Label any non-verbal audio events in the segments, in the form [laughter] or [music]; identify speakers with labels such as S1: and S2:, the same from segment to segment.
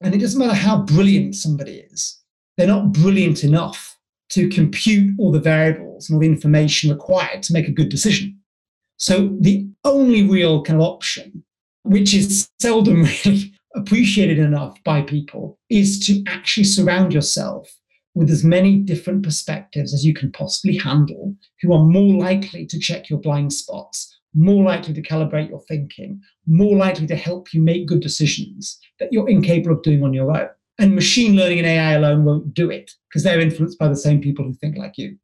S1: And it doesn't matter how brilliant somebody is, they're not brilliant enough to compute all the variables and all the information required to make a good decision. So the only real kind of option, which is seldom [laughs] really appreciated enough by people, is to actually surround yourself with as many different perspectives as you can possibly handle, who are more likely to check your blind spots, more likely to calibrate your thinking, more likely to help you make good decisions that you're incapable of doing on your own. And machine learning and AI alone won't do it because they're influenced by the same people who think like you.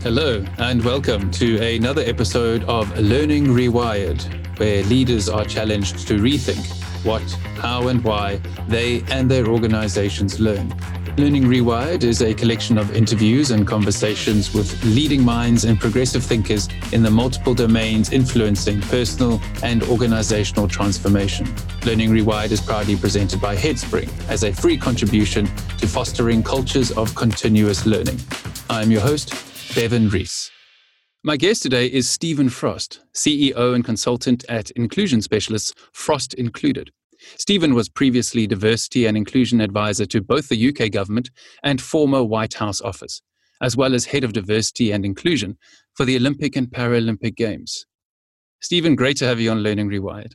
S2: Hello, and welcome to another episode of Learning Rewired, where leaders are challenged to rethink what, how, and why they and their organizations learn. Learning Rewired is a collection of interviews and conversations with leading minds and progressive thinkers in the multiple domains influencing personal and organizational transformation. Learning Rewired is proudly presented by Headspring as a free contribution to fostering cultures of continuous learning. I'm your host, Bevan Rees. My guest today is Stephen Frost, CEO and consultant at inclusion specialists Frost Included. Stephen was previously diversity and inclusion advisor to both the UK government and former White House office, as well as head of diversity and inclusion for the Olympic and Paralympic Games. Stephen, great to have you on Learning Rewired.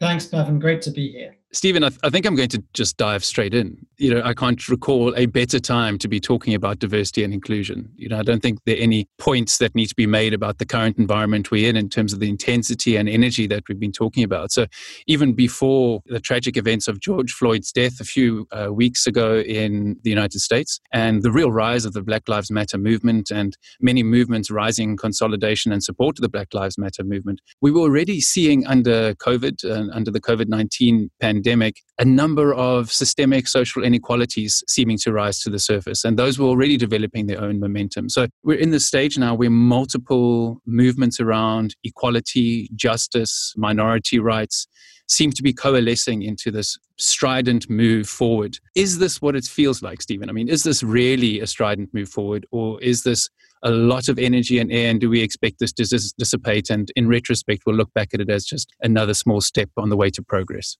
S1: Thanks, Bevan. Great to be here.
S2: Stephen, I, th- I, think I'm going to just dive straight in. You know, I can't recall a better time to be talking about diversity and inclusion. You know, I don't think there are any points that need to be made about the current environment we're in in terms of the intensity and energy that we've been talking about. So, even before the tragic events of George Floyd's death a few uh, weeks ago in the United States and the real rise of the Black Lives Matter movement and many movements rising in consolidation and support to the Black Lives Matter movement, we were already seeing under COVID and under the COVID 19 pandemic pandemic, a number of systemic social inequalities seeming to rise to the surface. And those were already developing their own momentum. So we're in the stage now where multiple movements around equality, justice, minority rights seem to be coalescing into this strident move forward. Is this what it feels like, Stephen? I mean, is this really a strident move forward, or is this a lot of energy and air? And do we expect this to dissipate? And in retrospect, we'll look back at it as just another small step on the way to progress.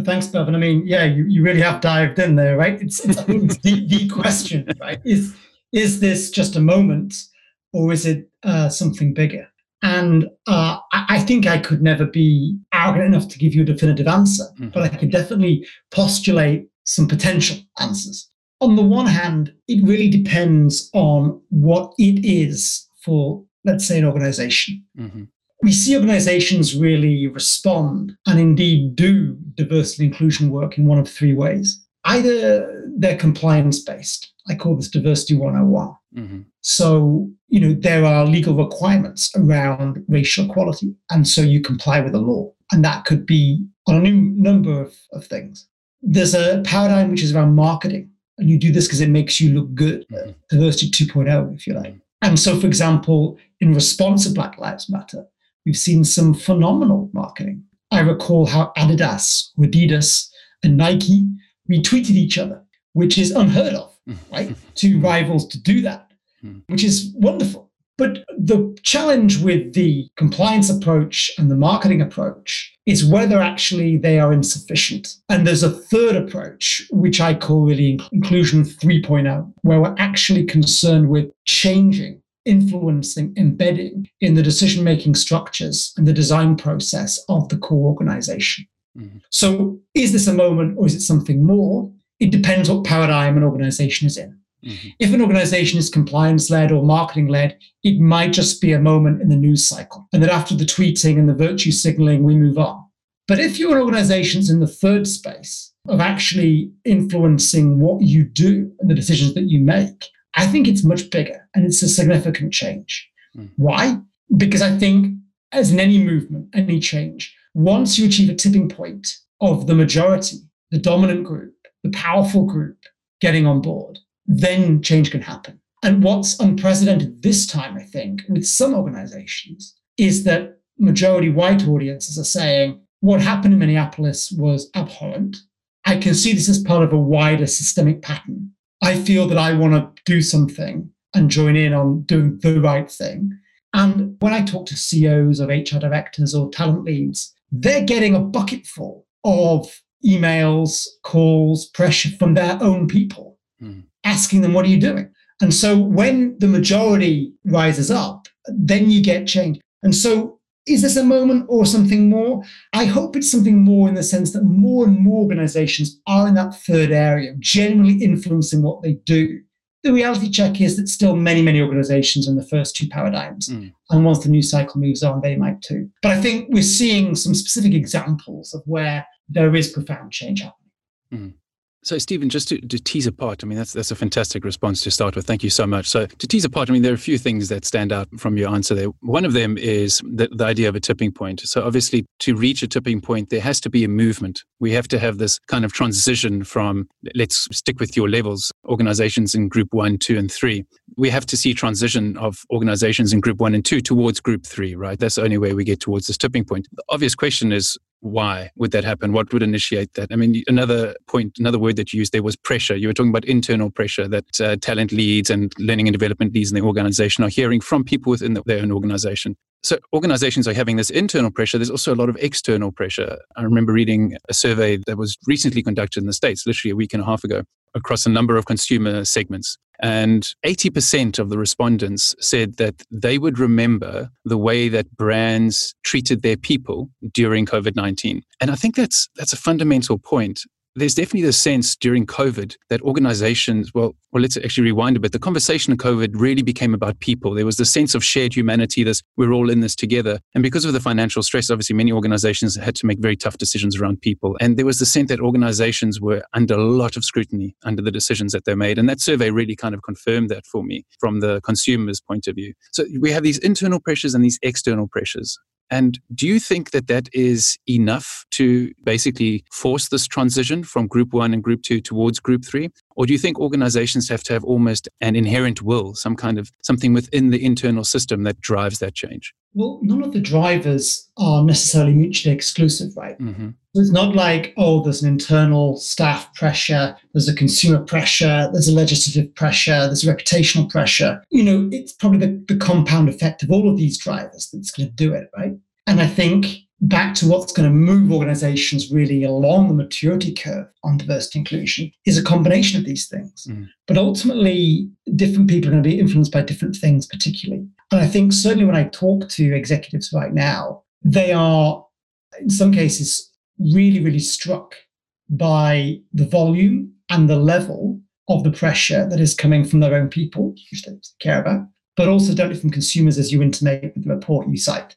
S1: Thanks, Bevan. I mean, yeah, you, you really have dived in there, right? It's, it's [laughs] the, the question, right? Is, is this just a moment or is it uh, something bigger? And uh, I, I, think I could never be arrogant enough to give you a definitive answer, mm-hmm. but I could definitely postulate some potential answers. On the one hand, it really depends on what it is for, let's say, an organization. Mm-hmm we see organizations really respond and indeed do diversity and inclusion work in one of three ways. Either they're compliance based, I call this diversity 101. Mm-hmm. So, you know, there are legal requirements around racial equality, and so you comply with the law. And that could be on a number of, of things. There's a paradigm which is around marketing, and you do this because it makes you look good, mm-hmm. diversity 2.0, if you like. And so, for example, in response to Black Lives Matter, we've seen some phenomenal marketing. I recall how Adidas, Adidas, and Nike retweeted each other, which is unheard of, right? [laughs] Two rivals to do that, hmm. which is wonderful. But the challenge with the compliance approach and the marketing approach is whether actually they are insufficient. And there's a third approach, which I call really inclusion 3.0, where we're actually concerned with changing influencing, embedding in the decision making structures and the design process of the core organization. Mm-hmm. So, is this a moment or is it something more? It depends what paradigm an organization is in. Mm-hmm. If an organization is compliance led or marketing led, it might just be a moment in the news cycle. And that after the tweeting and the virtue signaling, we move on. But if your organization's in the third space of actually influencing what you do and the decisions that you make, I think it's much bigger and it's a significant change. Mm. Why? Because I think, as in any movement, any change, once you achieve a tipping point of the majority, the dominant group, the powerful group getting on board, then change can happen. And what's unprecedented this time, I think, with some organizations, is that majority white audiences are saying what happened in Minneapolis was abhorrent. I can see this as part of a wider systemic pattern I feel that I want to do something and join in on doing the right thing. And when I talk to CEOs or HR directors or talent leads, they're getting a bucketful of emails, calls, pressure from their own people, mm. asking them, What are you doing? And so when the majority rises up, then you get change. And so is this a moment or something more? I hope it's something more in the sense that more and more organizations are in that third area, generally influencing what they do. The reality check is that still many, many organizations are in the first two paradigms. Mm. And once the new cycle moves on, they might too. But I think we're seeing some specific examples of where there is profound change happening.
S2: Mm. So, Stephen, just to, to, tease apart, I mean, that's that's a fantastic response to start with. Thank you so much. So, to tease apart, I mean, there are a few things that stand out from your answer there. One of them is the, the idea of a tipping point. So, obviously, to reach a tipping point, there has to be a movement. We have to have this kind of transition from, let's stick with your levels, organizations in group one, two, and three. We have to see transition of organizations in group one and two towards group three, right? That's the only way we get towards this tipping point. The obvious question is, why would that happen? What would initiate that? I mean, another point, another word that you used there was pressure. You were talking about internal pressure that uh, talent leads and learning and development leads in the organization are hearing from people within the, their own organization. So organizations are having this internal pressure. There's also a lot of external pressure. I remember reading a survey that was recently conducted in the States, literally a week and a half ago, across a number of consumer segments. And 80% of the respondents said that they would remember the way that brands treated their people during COVID 19. And I think that's, that's a fundamental point there's definitely the sense during COVID that organizations, well, well, let's actually rewind a bit. The conversation of COVID really became about people. There was the sense of shared humanity, this we're all in this together. And because of the financial stress, obviously many organizations had to make very tough decisions around people. And there was the sense that organizations were under a lot of scrutiny under the decisions that they made. And that survey really kind of confirmed that for me from the consumer's point of view. So we have these internal pressures and these external pressures. And do you think that that is enough to basically force this transition from group one and group two towards group three? Or do you think organizations have to have almost an inherent will, some kind of something within the internal system that drives that change?
S1: Well, none of the drivers are necessarily mutually exclusive, right? Mm-hmm. It's not like, oh, there's an internal staff pressure, there's a consumer pressure, there's a legislative pressure, there's a reputational pressure. You know, it's probably the, the compound effect of all of these drivers that's going to do it, right? And I think back to what's going to move organizations really along the maturity curve on diversity inclusion is a combination of these things. Mm. But ultimately, different people are going to be influenced by different things, particularly. And I think certainly when I talk to executives right now, they are, in some cases, really, really struck by the volume and the level of the pressure that is coming from their own people, which they care about, but also directly from consumers, as you intimate with the report you cite.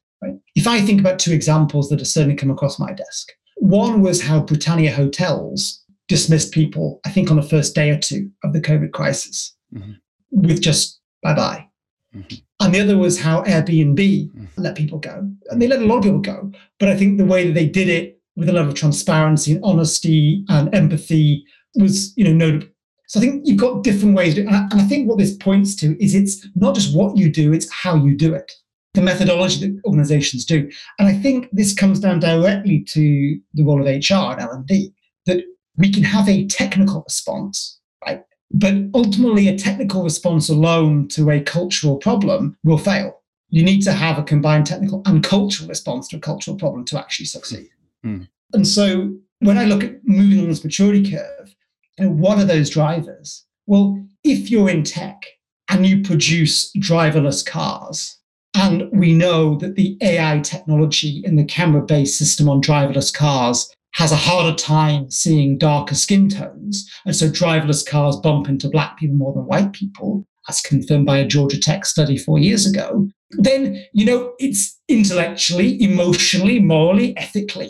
S1: If I think about two examples that have certainly come across my desk, one was how Britannia hotels dismissed people, I think on the first day or two of the COVID crisis, mm-hmm. with just bye bye. Mm-hmm. And the other was how Airbnb mm-hmm. let people go. And they let a lot of people go. But I think the way that they did it with a level of transparency and honesty and empathy was, you know, notable. So I think you've got different ways. And I think what this points to is it's not just what you do, it's how you do it the methodology that organizations do. And I think this comes down directly to the role of HR and L&D, that we can have a technical response, right? But ultimately, a technical response alone to a cultural problem will fail. You need to have a combined technical and cultural response to a cultural problem to actually succeed. Mm. And so when I look at moving on this maturity curve, you know, what are those drivers? Well, if you're in tech and you produce driverless cars, and we know that the AI technology in the camera based system on driverless cars has a harder time seeing darker skin tones. And so driverless cars bump into black people more than white people, as confirmed by a Georgia Tech study four years ago. Then, you know, it's intellectually, emotionally, morally, ethically,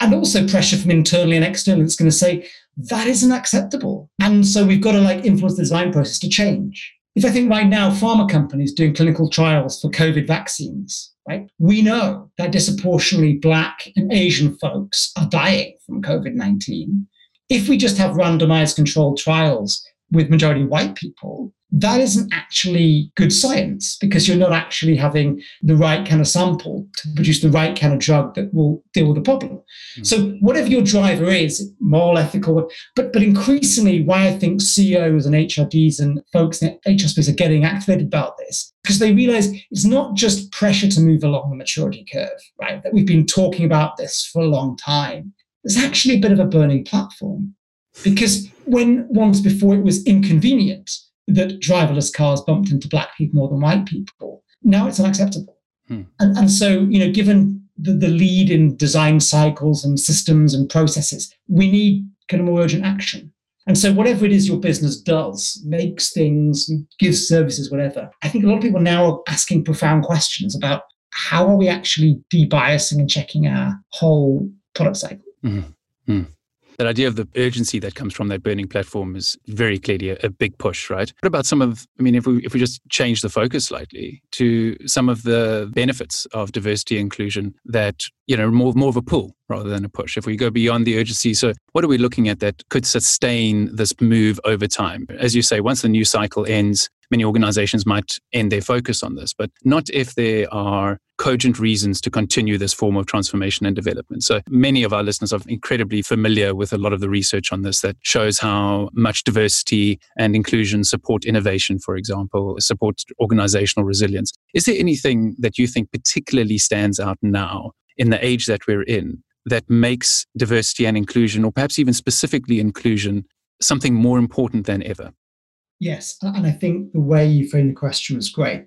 S1: and also pressure from internally and externally that's going to say that isn't acceptable. And so we've got to like influence the design process to change. If I think right now, pharma companies doing clinical trials for COVID vaccines, right? We know that disproportionately Black and Asian folks are dying from COVID 19. If we just have randomized controlled trials with majority white people, that isn't actually good science because you're not actually having the right kind of sample to produce the right kind of drug that will deal with the problem. Mm-hmm. So whatever your driver is, moral, ethical, but but increasingly why I think CEOs and HRDs and folks in HR space are getting activated about this, because they realize it's not just pressure to move along the maturity curve, right? That we've been talking about this for a long time. there's actually a bit of a burning platform. Because when once before it was inconvenient that driverless cars bumped into black people more than white people, now it's unacceptable. Hmm. And, and so, you know, given the, the lead in design cycles and systems and processes, we need kind of more urgent action. And so, whatever it is your business does, makes things, gives services, whatever, I think a lot of people now are asking profound questions about how are we actually debiasing and checking our whole product cycle. Mm-hmm.
S2: Mm that idea of the urgency that comes from that burning platform is very clearly a, a, big push, right? What about some of, I mean, if we, if we just change the focus slightly to some of the benefits of diversity inclusion that, you know, more, more of a pull rather than a push. If we go beyond the urgency, so what are we looking at that could sustain this move over time? As you say, once the new cycle ends, many organizations might end their focus on this, but not if there are cogent reasons to continue this form of transformation and development. So many of our listeners are incredibly familiar with a lot of the research on this that shows how much diversity and inclusion support innovation, for example, support organizational resilience. Is there anything that you think particularly stands out now in the age that we're in that makes diversity and inclusion, or perhaps even specifically inclusion, something more important than ever?
S1: Yes, and I think the way you framed the question was great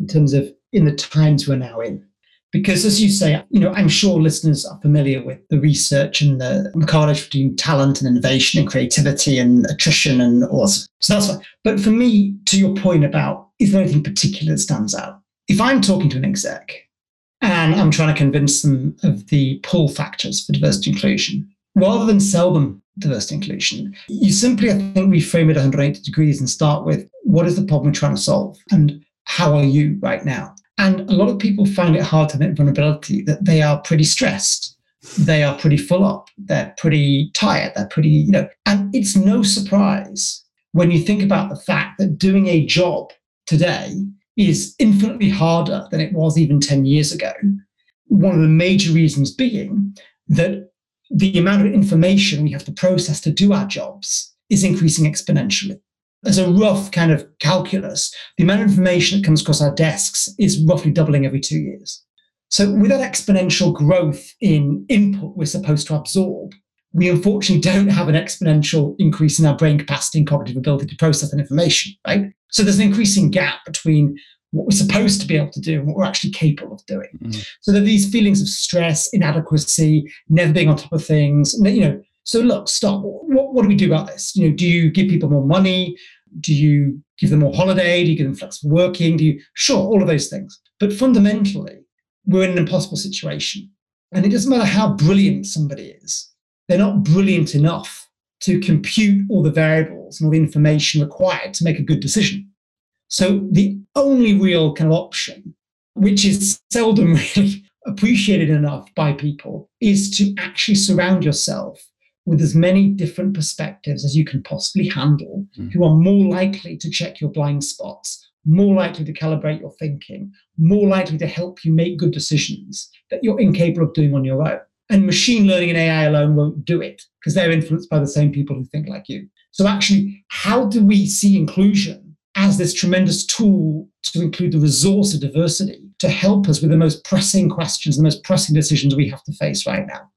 S1: in terms of in the times we're now in. Because as you say, you know, I'm sure listeners are familiar with the research and the, the correlation between talent and innovation and creativity and attrition and all. that. So that's fine. But for me, to your point about is there anything particular that stands out? If I'm talking to an exec and I'm trying to convince them of the pull factors for diversity inclusion, rather than sell them diversity inclusion. You simply, I think, reframe it 180 degrees and start with what is the problem we're trying to solve and how are you right now? And a lot of people find it hard to admit vulnerability that they are pretty stressed. They are pretty full up. They're pretty tired. They're pretty, you know, and it's no surprise when you think about the fact that doing a job today is infinitely harder than it was even 10 years ago. One of the major reasons being that the amount of information we have to process to do our jobs is increasing exponentially. As a rough kind of calculus, the amount of information that comes across our desks is roughly doubling every two years. So, with that exponential growth in input we're supposed to absorb, we unfortunately don't have an exponential increase in our brain capacity and cognitive ability to process that information, right? So, there's an increasing gap between what we're supposed to be able to do and what we're actually capable of doing. Mm. So there are these feelings of stress, inadequacy, never being on top of things. You know, so look, stop. What, what do we do about this? You know, do you give people more money? Do you give them more holiday? Do you give them flexible working? Do you sure all of those things? But fundamentally, we're in an impossible situation. And it doesn't matter how brilliant somebody is, they're not brilliant enough to compute all the variables and all the information required to make a good decision. So the only real kind of option, which is seldom [laughs] really appreciated enough by people, is to actually surround yourself with as many different perspectives as you can possibly handle, mm. who are more likely to check your blind spots, more likely to calibrate your thinking, more likely to help you make good decisions that you're incapable of doing on your own. And machine learning and AI alone won't do it because they're influenced by the same people who think like you. So, actually, how do we see inclusion as this tremendous tool to include the resource of diversity to help us with the most pressing questions, the most pressing decisions we have to face right now.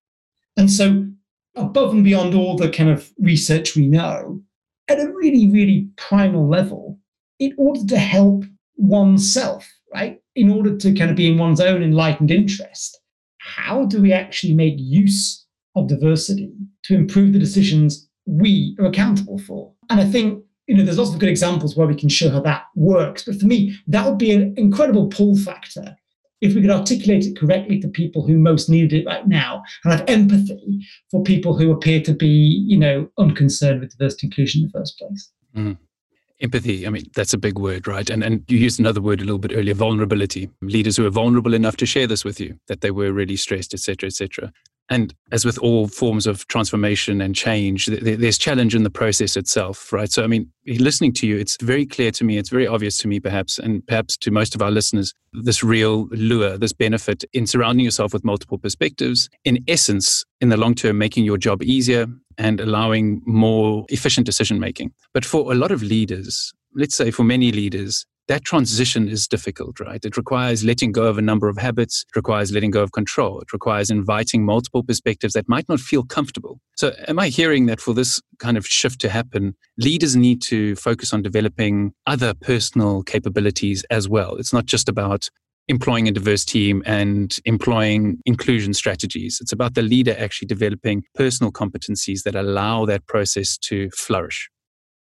S1: And so, above and beyond all the kind of research we know, at a really, really primal level, in order to help oneself, right, in order to kind of be in one's own enlightened interest, how do we actually make use of diversity to improve the decisions we are accountable for? And I think you know, there's lots of good examples where we can show how that works. But for me, that would be an incredible pull factor if we could articulate it correctly to people who most need it right now and have empathy for people who appear to be, you know, unconcerned with diversity inclusion in the first place. Mm.
S2: Empathy, I mean, that's a big word, right? And and you used another word a little bit earlier, vulnerability. Leaders who are vulnerable enough to share this with you, that they were really stressed, etc., etc. And as with all forms of transformation and change, there's challenge in the process itself, right? So, I mean, listening to you, it's very clear to me, it's very obvious to me, perhaps, and perhaps to most of our listeners, this real lure, this benefit in surrounding yourself with multiple perspectives, in essence, in the long term, making your job easier and allowing more efficient decision making. But for a lot of leaders, let's say for many leaders, that transition is difficult, right? It requires letting go of a number of habits, it requires letting go of control, it requires inviting multiple perspectives that might not feel comfortable. So, am I hearing that for this kind of shift to happen, leaders need to focus on developing other personal capabilities as well? It's not just about employing a diverse team and employing inclusion strategies. It's about the leader actually developing personal competencies that allow that process to flourish.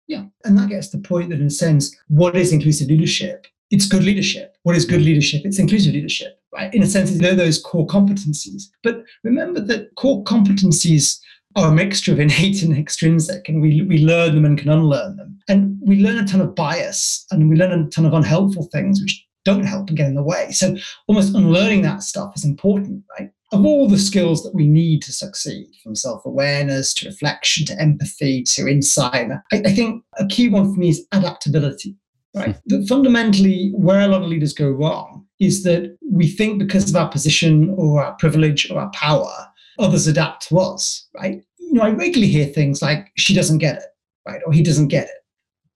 S1: Yeah. And that gets to the point that, in a sense, what is inclusive leadership? It's good leadership. What is good leadership? It's inclusive leadership, right? In a sense, know those core competencies. But remember that core competencies are a mixture of [laughs] innate and extrinsic, and we, we learn them and can unlearn them. And we learn a ton of bias and we learn a ton of unhelpful things, which don't help and get in the way. So almost unlearning that stuff is important, right? Of all the skills that we need to succeed, from self-awareness to reflection to empathy to insight, I, I think a key one for me is adaptability. Right. Hmm. That fundamentally, where a lot of leaders go wrong is that we think because of our position or our privilege or our power, others adapt to us. Right. You know, I regularly hear things like, she doesn't get it, right? Or he doesn't get it.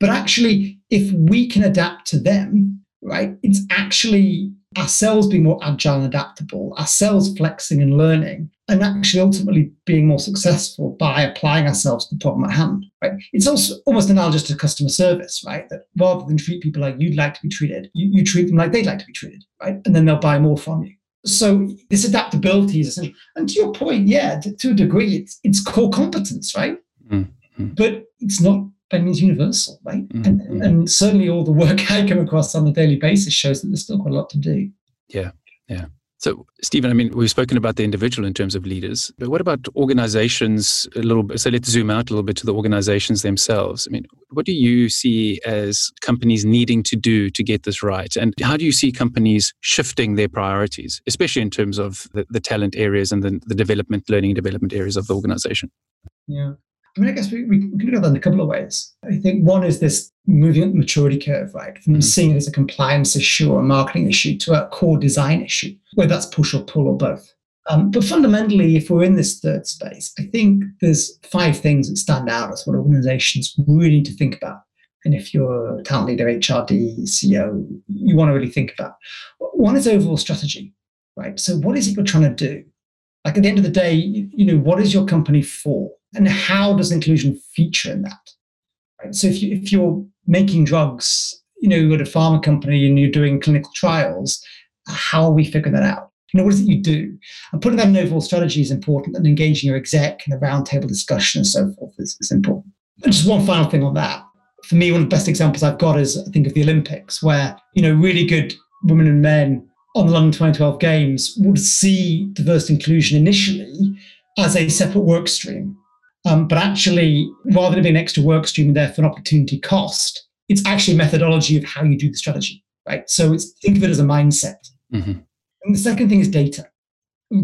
S1: But actually, if we can adapt to them, right? It's actually ourselves being more agile and adaptable, ourselves flexing and learning, and actually ultimately being more successful by applying ourselves to the problem at hand, right? It's also almost analogous to customer service, right? That rather than treat people like you'd like to be treated, you, you treat them like they'd like to be treated, right? And then they'll buy more from you. So this adaptability is essential. And to your point, yeah, to, to a degree, it's, it's core competence, right? Mm-hmm. But it's not means universal, right? Mm-hmm. And, and, certainly all the work [laughs] I come across on a daily basis shows that there's still quite a lot to do.
S2: Yeah, yeah. So, Stephen, I mean, we've spoken about the individual in terms of leaders, but what about organizations a little bit? So, let's zoom out a little bit to the organizations themselves. I mean, what do you see as companies needing to do to get this right? And how do you see companies shifting their priorities, especially in terms of the, the talent areas and the, the development, learning and development areas of the organization?
S1: Yeah. I mean, I guess we, we can look at that in a couple of ways. I think one is this moving up the maturity curve, right? From mm-hmm. seeing it as a compliance issue or a marketing issue to a core design issue, whether that's push or pull or both. Um, but fundamentally, if we're in this third space, I think there's five things that stand out as what organizations really need to think about. And if you're a talent leader, HRD, CEO, you want to really think about. One is overall strategy, right? So what is it you're trying to do? Like at the end of the day, you know, what is your company for? And how does inclusion feature in that? Right? So if you if you're making drugs, you know, you're at a pharma company and you're doing clinical trials, how are we figuring that out? You know, what is it you do? And putting that in overall strategy is important, and engaging your exec in a roundtable discussion and so forth is, is important. And just one final thing on that. For me, one of the best examples I've got is I think of the Olympics, where you know really good women and men on the London 2012 Games would see diverse inclusion initially as a separate work stream um, but actually, rather than being an extra work stream and therefore an opportunity cost, it's actually a methodology of how you do the strategy, right? So it's think of it as a mindset. Mm-hmm. And the second thing is data.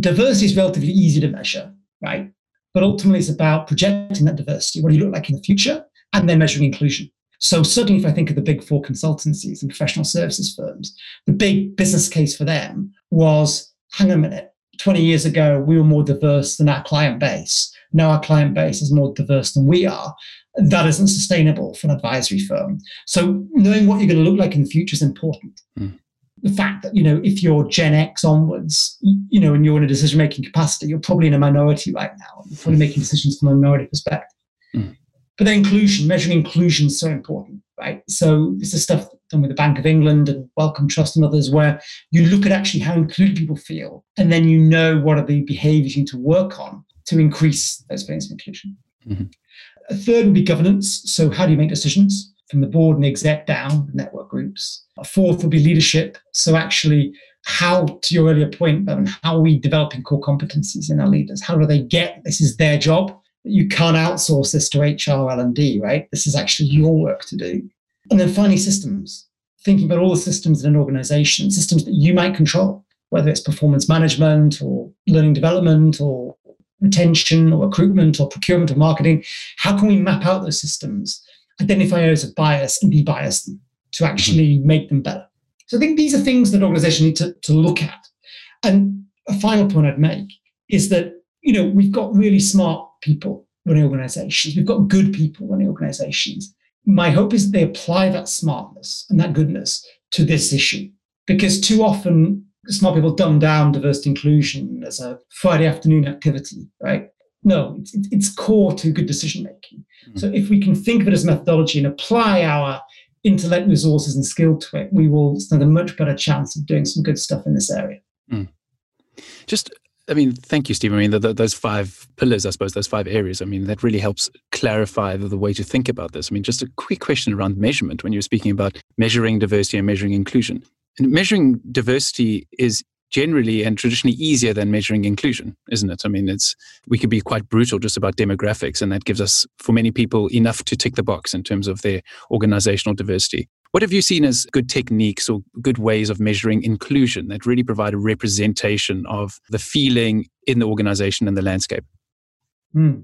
S1: Diversity is relatively easy to measure, right? But ultimately, it's about projecting that diversity. What do you look like in the future? And then measuring inclusion. So certainly, if I think of the big four consultancies and professional services firms, the big business case for them was, hang on a minute, 20 years ago, we were more diverse than our client base now our client base is more diverse than we are, that isn't sustainable for an advisory firm. So knowing what you're going to look like in the future is important. Mm. The fact that, you know, if you're Gen X onwards, you know, and you're in a decision making capacity, you're probably in a minority right now. You're probably making decisions from a minority perspective. Mm. But then inclusion, measuring inclusion is so important, right? So this is stuff done with the Bank of England and Wellcome Trust and others, where you look at actually how included people feel, and then you know what are the behaviors you need to work on to increase those feelings of inclusion. Mm-hmm. A third would be governance. So, how do you make decisions from the board and the exec down, the network groups? A fourth would be leadership. So, actually, how, to your earlier point, Bevan, how are we developing core competencies in our leaders? How do they get this is their job? You can't outsource this to HR, L&D, right? This is actually your work to do. And then finally, systems. Thinking about all the systems in an organization, systems that you might control, whether it's performance management or learning development or retention or recruitment or procurement or marketing, how can we map out those systems, identify areas of bias and de-bias them to actually mm-hmm. make them better? So I think these are things that organizations need to, to look at. And a final point I'd make is that, you know, we've got really smart people running organizations. We've got good people running organizations. My hope is that they apply that smartness and that goodness to this issue because too often smart people dumb down diversity inclusion as a Friday afternoon activity, right? No, it's, it's core to good decision making. Mm-hmm. So if we can think of it as methodology and apply our intellect resources and skill to it, we will stand a much better chance of doing some good stuff in this area. Mm.
S2: Just I mean, thank you, Steve. I mean, the, the, those five pillars, I suppose, those five areas, I mean, that really helps clarify the, the, way to think about this. I mean, just a quick question around measurement when you were speaking about measuring diversity and measuring inclusion. Measuring diversity is generally and traditionally easier than measuring inclusion, isn't it? I mean, it's we could be quite brutal just about demographics, and that gives us, for many people, enough to tick the box in terms of their organizational diversity. What have you seen as good techniques or good ways of measuring inclusion that really provide a representation of the feeling in the organization and the landscape?
S1: Hmm.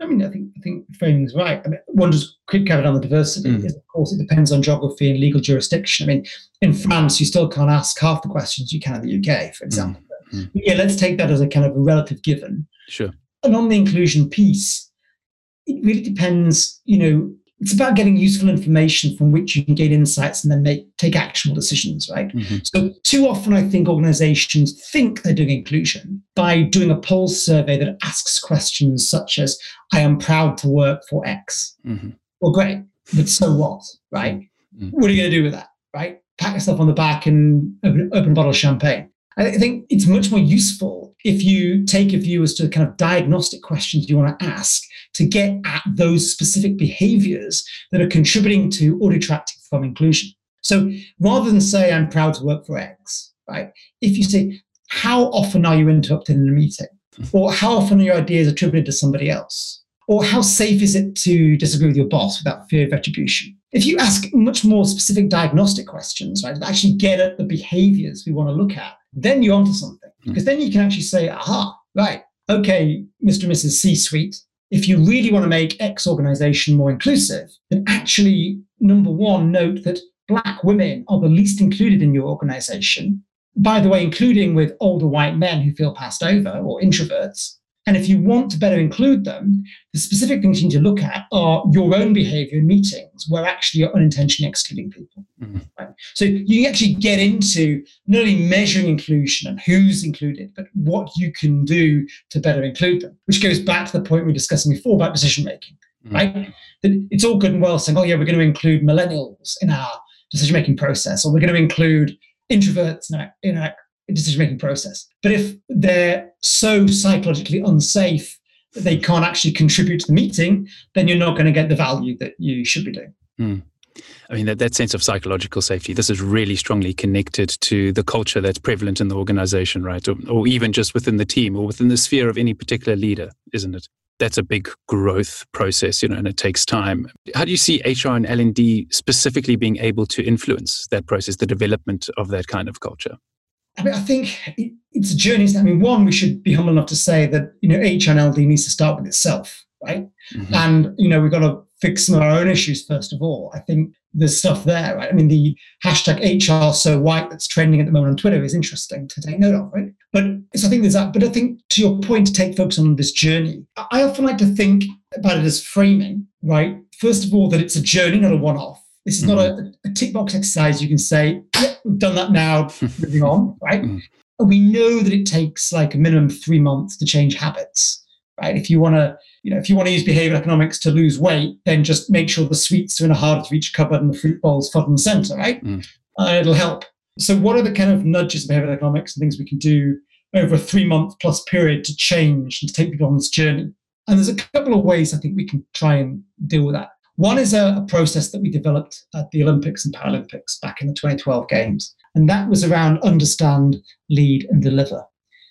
S1: I mean, I think I think framing's right. I mean, one just quick caveat on the diversity mm. is, of course, it depends on geography and legal jurisdiction. I mean, in France, you still can't ask half the questions you can in the UK, for example. Mm. Yeah, let's take that as a kind of a relative given.
S2: Sure.
S1: And on the inclusion piece, it really depends, you know, it's about getting useful information from which you can gain insights and then make take actionable decisions, right? Mm-hmm. So too often I think organizations think they're doing inclusion by doing a poll survey that asks questions such as, I am proud to work for X. Mm-hmm. Well, great, but so what, right? Mm-hmm. What are you going to do with that, right? Pat yourself on the back and open, open a bottle of champagne. I think it's much more useful if you take a view as to kind of diagnostic questions you want to ask to get at those specific behaviors that are contributing to or detracting from inclusion. So rather than say, I'm proud to work for X, right? If you say, how often are you interrupted in a meeting? Or how often are your ideas attributed to somebody else? Or how safe is it to disagree with your boss without fear of retribution? If you ask much more specific diagnostic questions, right, that actually get at the behaviors we want to look at, then you're onto something. Hmm. Because then you can actually say, aha, right, okay, Mr. and Mrs. C suite, if you really want to make X organization more inclusive, then actually, number one, note that Black women are the least included in your organization. By the way, including with older white men who feel passed over or introverts. And if you want to better include them, the specific things you need to look at are your own behavior in meetings where actually you're unintentionally excluding people. Mm-hmm. Right? So you actually get into not only measuring inclusion and who's included, but what you can do to better include them, which goes back to the point we were discussing before about decision making, mm-hmm. right? That it's all good and well saying, oh, yeah, we're going to include millennials in our decision making process, or we're going to include introverts in our, in our decision making process. But if they're so psychologically unsafe that they can't actually contribute to the meeting, then you're not going to get the value that you should be doing. Mm.
S2: I mean, that, that sense of psychological safety, this is really strongly connected to the culture that's prevalent in the organization, right? Or, or even just within the team or within the sphere of any particular leader, isn't it? That's a big growth process, you know, and it takes time. How do you see HR and L&D specifically being able to influence that process, the development of that kind of culture?
S1: I mean, I think it's a journey. I mean, one, we should be humble enough to say that you know HNLD needs to start with itself, right? Mm-hmm. And you know, we've got to fix some of our own issues first of all. I think there's stuff there, right? I mean, the hashtag HR so white that's trending at the moment on Twitter is interesting to take note of, right? But so I think there's that. But I think to your point, to take focus on this journey, I often like to think about it as framing, right? First of all, that it's a journey, not a one-off. This is mm-hmm. not a, a tick box exercise. You can say, yeah, we've done that now, [laughs] moving on, right? Mm-hmm. And we know that it takes like a minimum three months to change habits, right? If you want to, you know, if you want to use behavioral economics to lose weight, then just make sure the sweets are in a harder to reach cupboard and the fruit bowls front and center, right? Mm. Uh, it'll help. So, what are the kind of nudges of behavioral economics and things we can do over a three month plus period to change and to take people on this journey? And there's a couple of ways I think we can try and deal with that. One is a, a, process that we developed at the Olympics and Paralympics back in the 2012 Games, and that was around understand, lead, and deliver.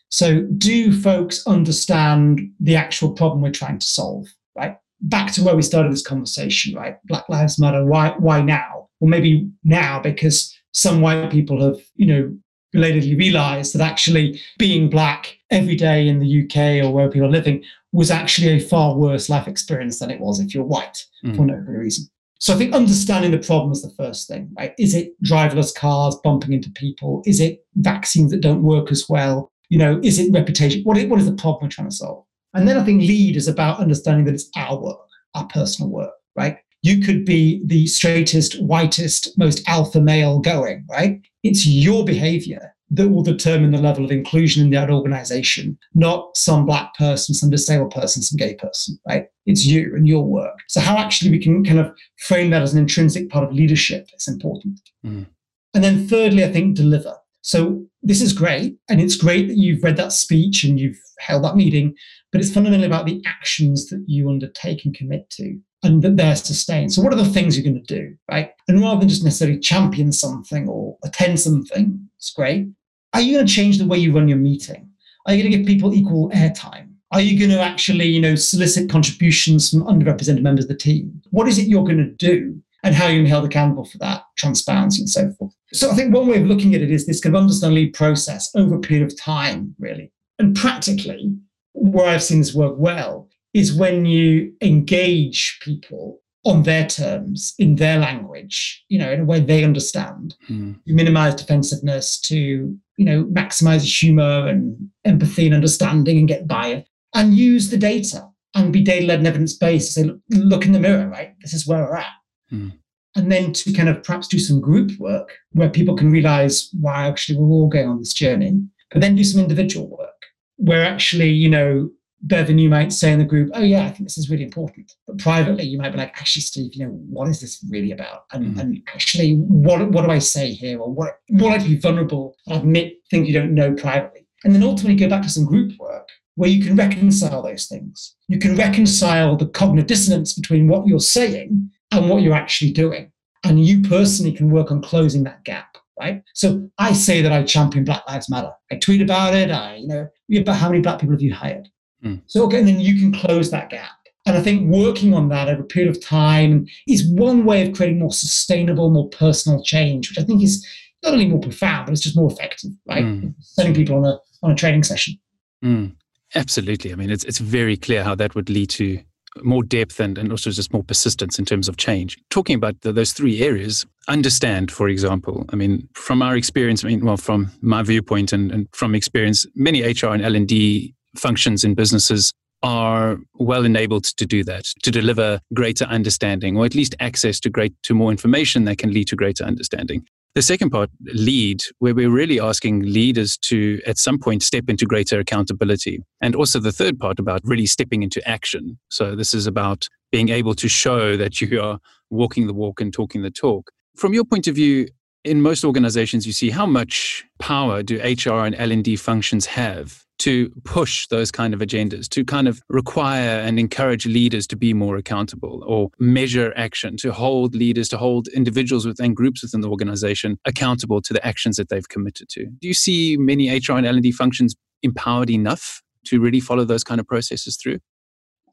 S1: So, do folks understand the actual problem we're trying to solve? Right back to where we started this conversation. Right, Black Lives Matter. Why? Why now? Well, maybe now because some white people have, you know, belatedly realized that actually being black every day in the UK or where people are living was actually a far worse life experience than it was if you're white mm. for no reason. So I think understanding the problem is the first thing, right? Is it driverless cars bumping into people? Is it vaccines that don't work as well? You know, is it reputation? What is, what is the problem we're trying to solve? And then I think lead is about understanding that it's our work, our personal work, right? You could be the straightest, whitest, most alpha male going, right? It's your behavior that will determine the level of inclusion in that organization, not some black person, some disabled person, some gay person, right? It's you and your work. So, how actually we can kind of frame that as an intrinsic part of leadership is important. Mm. And then, thirdly, I think deliver. So, this is great. And it's great that you've read that speech and you've held that meeting, but it's fundamentally about the actions that you undertake and commit to and that they're sustained. So, what are the things you're going to do, right? And rather than just necessarily champion something or attend something, it's great. Are you going to change the way you run your meeting? Are you going to give people equal airtime? Are you going to actually, you know, solicit contributions from underrepresented members of the team? What is it you're going to do? And how you're held accountable for that, transparency and so forth. So I think one way of looking at it is this kind of understand lead process over a period of time, really. And practically, where I've seen this work well is when you engage people on their terms, in their language, you know, in a way they understand. Mm. You minimize defensiveness to, you know, maximize humor and empathy and understanding and get buy-in and use the data and be data-led and evidence-based to say, look, look, in the mirror, right? This is where we're at. Mm. And then to kind of perhaps do some group work where people can realize why actually we're all going on this journey, but then do some individual work where actually, you know, Bevan, you might say in the group, oh, yeah, I think this is really important. But privately, you might be like, actually, Steve, you know, what is this really about? And, mm-hmm. and actually, what, what do I say here? Or what, what I be vulnerable admit things you don't know privately? And then ultimately go back to some group work where you can reconcile those things. You can reconcile the cognitive dissonance between what you're saying and what you're actually doing. And you personally can work on closing that gap right? So I say that I champion Black Lives Matter. I tweet about it. I, you know, but how many black people have you hired? Mm. So okay, and then you can close that gap. And I think working on that over a period of time is one way of creating more sustainable, more personal change, which I think is not only more profound, but it's just more effective, right? Mm. Sending people on a on a training session.
S2: Mm. Absolutely. I mean, it's it's very clear how that would lead to more depth and, and also just more persistence in terms of change. Talking about the, those three areas, understand, for example, I mean, from our experience, I mean, well, from my viewpoint and, and from experience, many HR and L&D functions in businesses are well enabled to do that, to deliver greater understanding or at least access to great to more information that can lead to greater understanding. The second part, lead, where we're really asking leaders to at some point step into greater accountability. And also the third part about really stepping into action. So this is about being able to show that you are walking the walk and talking the talk. From your point of view, in most organizations you see how much power do HR and L&D functions have to push those kind of agendas, to kind of require and encourage leaders to be more accountable or measure action, to hold leaders, to hold individuals within groups within the organization accountable to the actions that they've committed to. Do you see many HR and L&D functions empowered enough to really follow those kind of processes through?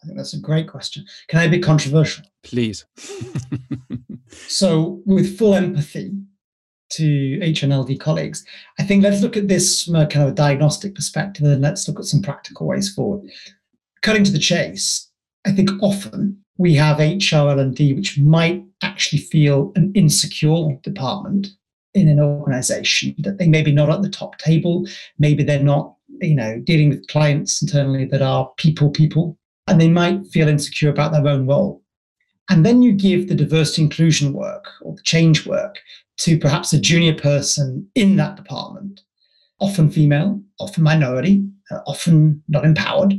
S1: I think that's a great question. Can I be controversial?
S2: Please.
S1: so, with full empathy, to HNLD colleagues. I think let's look at this from a kind of a diagnostic perspective and let's look at some practical ways forward. Cutting to the chase, I think often we have HRL&D which might actually feel an insecure department in an organization that they maybe not at the top table, maybe they're not, you know, dealing with clients internally that are people people, and they might feel insecure about their own role. And then you give the diversity inclusion work or the change work to perhaps a junior person in that department, often female, often minority, uh, often not empowered.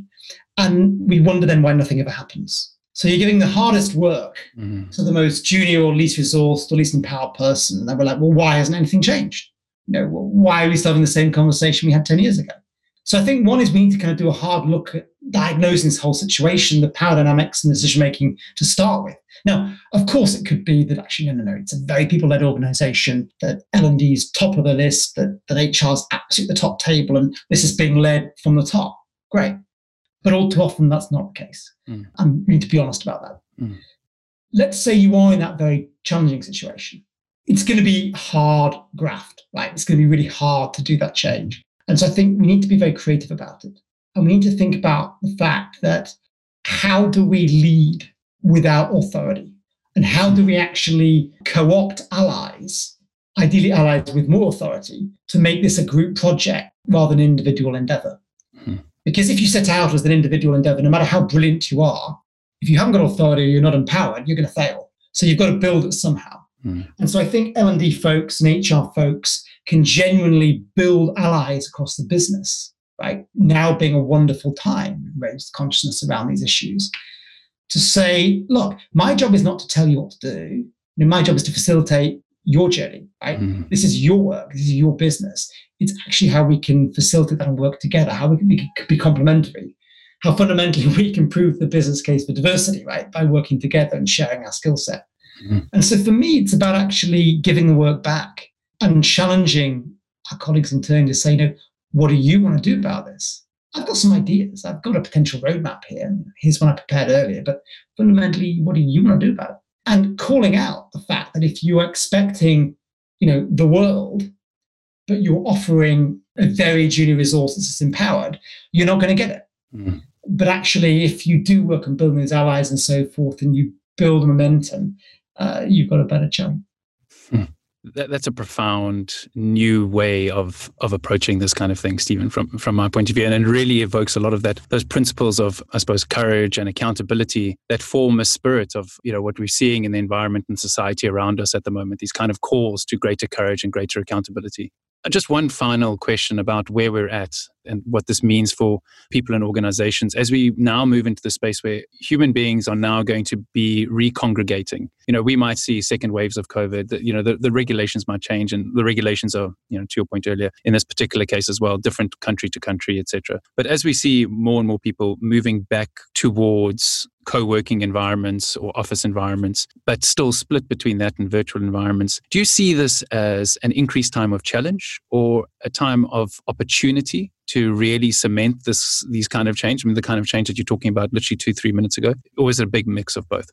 S1: And we wonder then why nothing ever happens. So you're giving the hardest work mm-hmm. to the most junior or least resourced or least empowered person. And then we're like, well, why hasn't anything changed? You know, why are we still having the same conversation we had 10 years ago? So I think one is we need to kind of do a hard look at diagnosing this whole situation, the power dynamics and decision making to start with. Now, of course, it could be that actually, no, no, no, it's a very people-led organization, that L&D is top of the list, that, that HR is absolutely at the top table, and this is being led from the top. Great. But all too often, that's not the case. Mm. And we need to be honest about that. Mm. Let's say you are in that very challenging situation. It's going to be hard graft, right? It's going to be really hard to do that change. And so I think we need to be very creative about it. And we need to think about the fact that how do we lead without authority? And how do we actually co opt allies, ideally allies with more authority, to make this a group project rather than individual endeavor? Hmm. Because if you set out as an individual endeavor, no matter how brilliant you are, if you haven't got authority or you're not empowered, you're going to fail. So you've got to build it somehow. Mm. And so I think L&D folks and HR folks can genuinely build allies across the business, right? Now being a wonderful time, raise consciousness around these issues. To say, look, my job is not to tell you what to do. I mean, my job is to facilitate your journey, right? Mm. This is your work. This is your business. It's actually how we can facilitate that and work together, how we can be, be complementary, how fundamentally [laughs] we can prove the business case for diversity, right? By working together and sharing our skill set. Mm. And so for me, it's about actually giving the work back and challenging our colleagues in turn to say, you know, what do you want to do about this? I've got some ideas. I've got a potential roadmap here. Here's one I prepared earlier, but fundamentally, what do you want to do about it? And calling out the fact that if you are expecting, you know, the world, but you're offering a very junior resource that's empowered, you're not going to get it. Mm. But actually, if you do work on building those allies and so forth, and you build momentum, uh, you've got a better chance.
S2: That, that's a profound new way of of approaching this kind of thing, Stephen, from from my point of view, and it really evokes a lot of that those principles of, I suppose, courage and accountability that form a spirit of you know what we're seeing in the environment and society around us at the moment. These kind of calls to greater courage and greater accountability. Just one final question about where we're at and what this means for people and organizations as we now move into the space where human beings are now going to be recongregating. You know, we might see second waves of COVID. That, you know, the, the regulations might change, and the regulations are, you know, to your point earlier, in this particular case as well, different country to country, etc. But as we see more and more people moving back towards co-working environments or office environments, but still split between that and virtual environments. Do you see this as an increased time of challenge or a time of opportunity to really cement this these kind of change? I mean, the kind of change that you're talking about literally two, three minutes ago, or is it a big mix of both?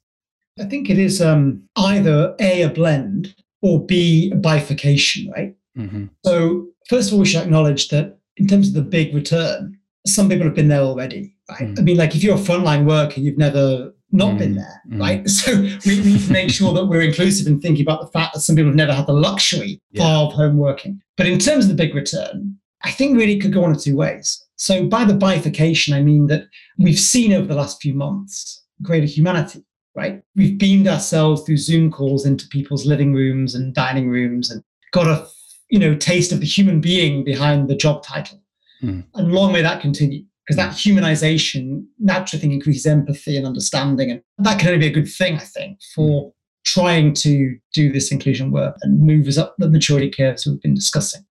S1: I think it is um, either A, a blend, or B, a bifurcation, right? Mm-hmm. So, first of all, we should acknowledge that in terms of the big return, some people have been there already, right? Mm. I mean, like if you're a frontline worker, you've never not mm. been there, mm. right? [laughs] So we need to make sure that we're inclusive in thinking about the fact that some people have never had the luxury yeah. of home working. But in terms of the big return, I think really it could go one of two ways. So by the bifurcation, I mean that we've seen over the last few months greater humanity, right? We've beamed ourselves through Zoom calls into people's living rooms and dining rooms and got a you know taste of the human being behind the job title. Mm. And long may that continue because that humanization naturally think increases empathy and understanding and that can only be a good thing i think for mm. trying to do this inclusion work and move us up the maturity curves we've been discussing.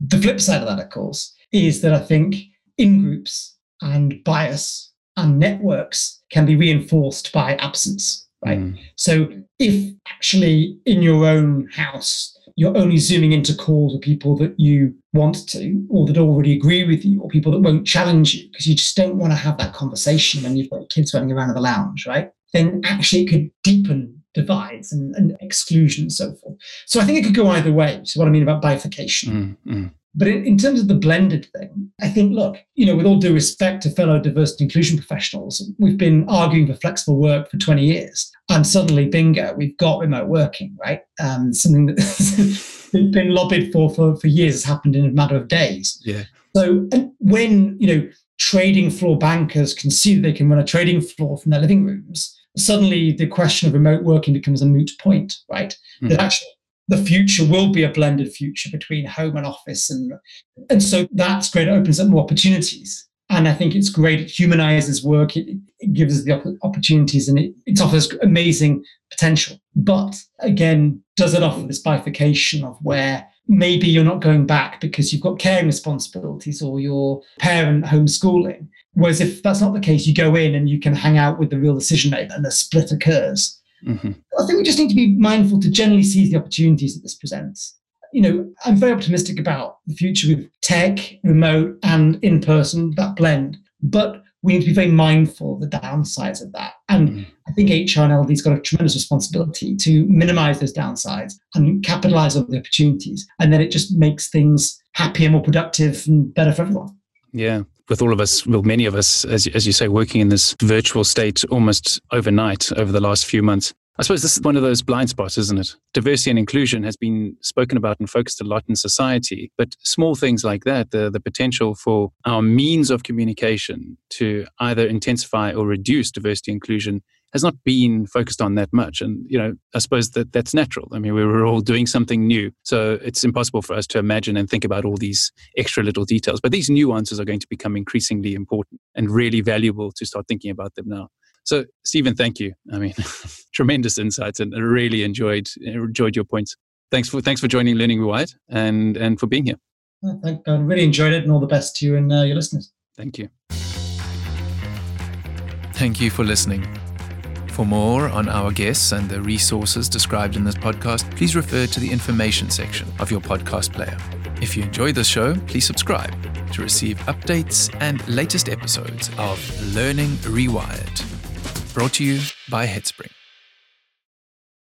S1: The flip side of that of course is that i think in groups and bias and networks can be reinforced by absence right mm. so if actually in your own house you're only zooming into calls with people that you want to or that already agree with you or people that won't challenge you because you just don't want to have that conversation when you've got kids running around in the lounge, right? Then actually it could deepen divides and, and exclusion and so forth. So I think it could go either way. So what I mean about bifurcation. Mm-hmm. But in, in, terms of the blended thing, I think, look, you know, with all due respect to fellow diversity inclusion professionals, we've been arguing for flexible work for 20 years. And suddenly, bingo, we've got remote working, right? Um, something that's [laughs] been lobbied for, for for years has happened in a matter of days.
S2: Yeah.
S1: So when, you know, trading floor bankers can see that they can run a trading floor from their living rooms, suddenly the question of remote working becomes a moot point, right? Mm-hmm. That actually the future will be a blended future between home and office. And and so that's great. It opens up more opportunities. And i think it's great. It humanizes work. It, it gives us the opportunities and it, it offers amazing potential. But again does it offer this bifurcation of where maybe you're not going back because you've got caring responsibilities or your parent homeschooling? Whereas if that's not the case you go in and you can hang out with the real decision maker and a split occurs Mm-hmm. I think we just need to be mindful to generally seize the opportunities that this presents. You know, I'm very optimistic about the future with tech, remote, and in person, that blend. But we need to be very mindful of the downsides of that. And mm-hmm. I think HR and L&D's got a tremendous responsibility to minimize those downsides and capitalize on the opportunities. And then it just makes things happier, more productive, and better for everyone.
S2: Yeah with all of us, well, many of us, as, as you say, working in this virtual state almost overnight over the last few months. I suppose this is one of those blind spots, isn't it? Diversity and inclusion has been spoken about and focused a lot in society, but small things like that, the, the potential for our means of communication to either intensify or reduce diversity inclusion has not been focused on that much. And, you know, I suppose that that's natural. I mean, we were all doing something new. So it's impossible for us to imagine and think about all these extra little details. But these nuances are going to become increasingly important and really valuable to start thinking about them now. So, Stephen, thank you. I mean, [laughs] tremendous insights, and I really enjoyed enjoyed your points. Thanks for thanks for joining Learning Rewired and and for being here.
S1: thank God, really enjoyed it, and all the best to you and uh, your listeners.
S2: Thank you.
S3: Thank you for listening. For more on our guests and the resources described in this podcast, please refer to the information section of your podcast player. If you enjoy this show, please subscribe to receive updates and latest episodes of Learning Rewired brought to you by Headspring.